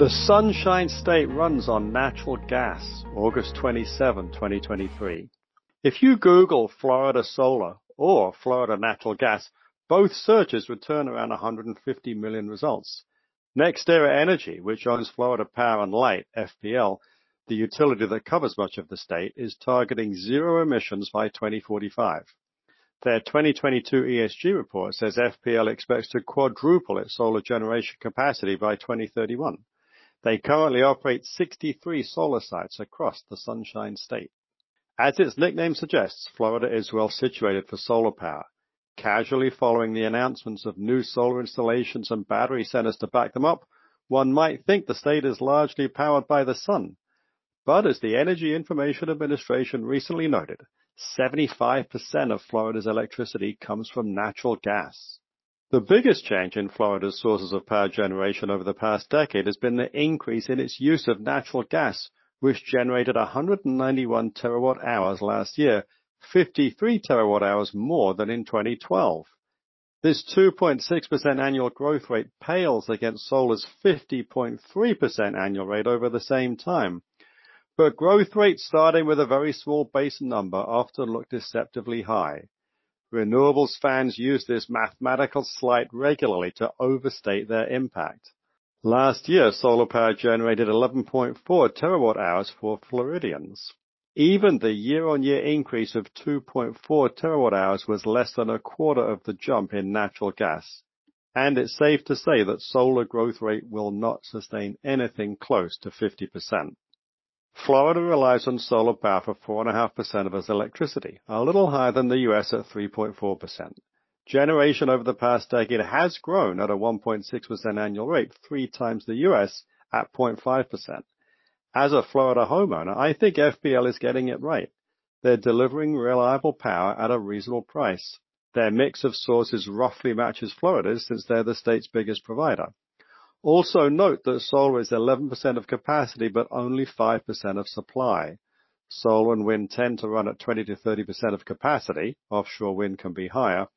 The Sunshine State runs on natural gas, August 27, 2023. If you Google Florida solar or Florida natural gas, both searches return around 150 million results. NextEra Energy, which owns Florida Power and Light, FPL, the utility that covers much of the state, is targeting zero emissions by 2045. Their 2022 ESG report says FPL expects to quadruple its solar generation capacity by 2031. They currently operate 63 solar sites across the Sunshine State. As its nickname suggests, Florida is well situated for solar power. Casually following the announcements of new solar installations and battery centers to back them up, one might think the state is largely powered by the sun. But as the Energy Information Administration recently noted, 75% of Florida's electricity comes from natural gas. The biggest change in Florida's sources of power generation over the past decade has been the increase in its use of natural gas, which generated 191 terawatt hours last year, 53 terawatt hours more than in 2012. This 2.6% annual growth rate pales against solar's 50.3% annual rate over the same time. But growth rates starting with a very small base number often look deceptively high. Renewables fans use this mathematical sleight regularly to overstate their impact. Last year, solar power generated 11.4 terawatt hours for Floridians. Even the year-on-year increase of 2.4 terawatt hours was less than a quarter of the jump in natural gas. And it's safe to say that solar growth rate will not sustain anything close to 50%. Florida relies on solar power for 4.5% of its electricity, a little higher than the US at 3.4%. Generation over the past decade has grown at a 1.6% annual rate, three times the US at 0.5%. As a Florida homeowner, I think FPL is getting it right. They're delivering reliable power at a reasonable price. Their mix of sources roughly matches Florida's since they're the state's biggest provider. Also note that solar is 11% of capacity, but only 5% of supply. Solar and wind tend to run at 20 to 30% of capacity. Offshore wind can be higher.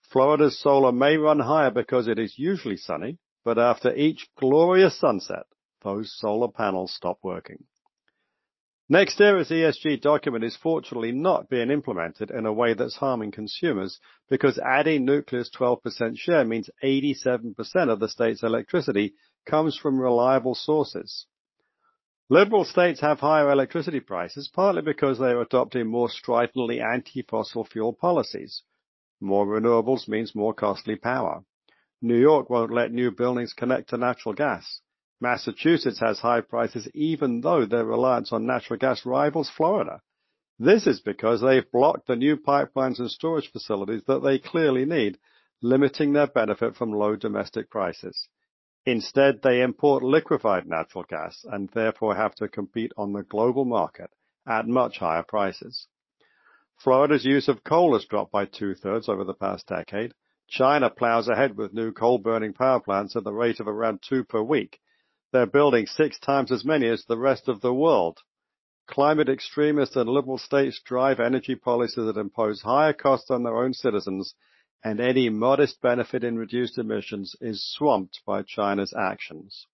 Florida's solar may run higher because it is usually sunny, but after each glorious sunset, those solar panels stop working. NextEra's ESG document is fortunately not being implemented in a way that's harming consumers because adding nuclear's 12% share means 87% of the state's electricity comes from reliable sources. Liberal states have higher electricity prices partly because they are adopting more stridently anti-fossil fuel policies. More renewables means more costly power. New York won't let new buildings connect to natural gas. Massachusetts has high prices even though their reliance on natural gas rivals Florida. This is because they've blocked the new pipelines and storage facilities that they clearly need, limiting their benefit from low domestic prices. Instead, they import liquefied natural gas and therefore have to compete on the global market at much higher prices. Florida's use of coal has dropped by two-thirds over the past decade. China plows ahead with new coal-burning power plants at the rate of around two per week, they're building six times as many as the rest of the world. Climate extremists and liberal states drive energy policies that impose higher costs on their own citizens, and any modest benefit in reduced emissions is swamped by China's actions.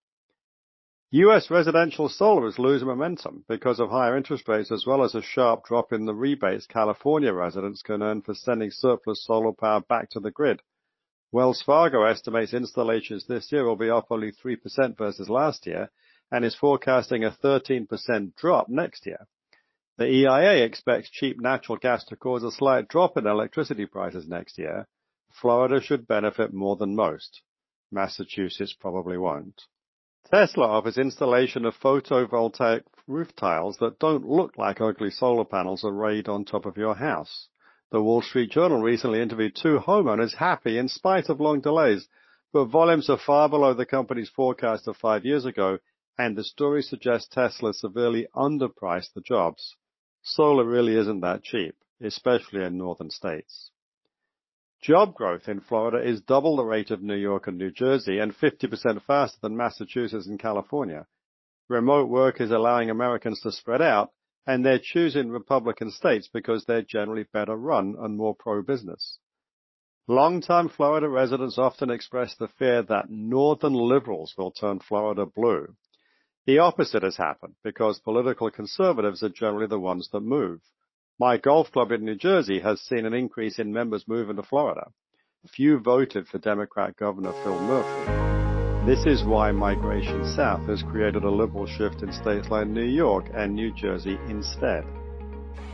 U.S. residential solar is losing momentum because of higher interest rates as well as a sharp drop in the rebates California residents can earn for sending surplus solar power back to the grid. Wells Fargo estimates installations this year will be up only 3% versus last year and is forecasting a 13% drop next year. The EIA expects cheap natural gas to cause a slight drop in electricity prices next year. Florida should benefit more than most. Massachusetts probably won't. Tesla offers installation of photovoltaic roof tiles that don't look like ugly solar panels arrayed on top of your house. The Wall Street Journal recently interviewed two homeowners happy in spite of long delays, but volumes are far below the company's forecast of five years ago, and the story suggests Tesla severely underpriced the jobs. Solar really isn't that cheap, especially in northern states. Job growth in Florida is double the rate of New York and New Jersey and 50% faster than Massachusetts and California. Remote work is allowing Americans to spread out, and they're choosing Republican states because they're generally better run and more pro-business. Long-time Florida residents often express the fear that northern liberals will turn Florida blue. The opposite has happened because political conservatives are generally the ones that move. My golf club in New Jersey has seen an increase in members moving to Florida. Few voted for Democrat Governor Phil Murphy. This is why migration south has created a liberal shift in states like New York and New Jersey instead.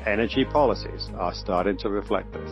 Energy policies are starting to reflect this.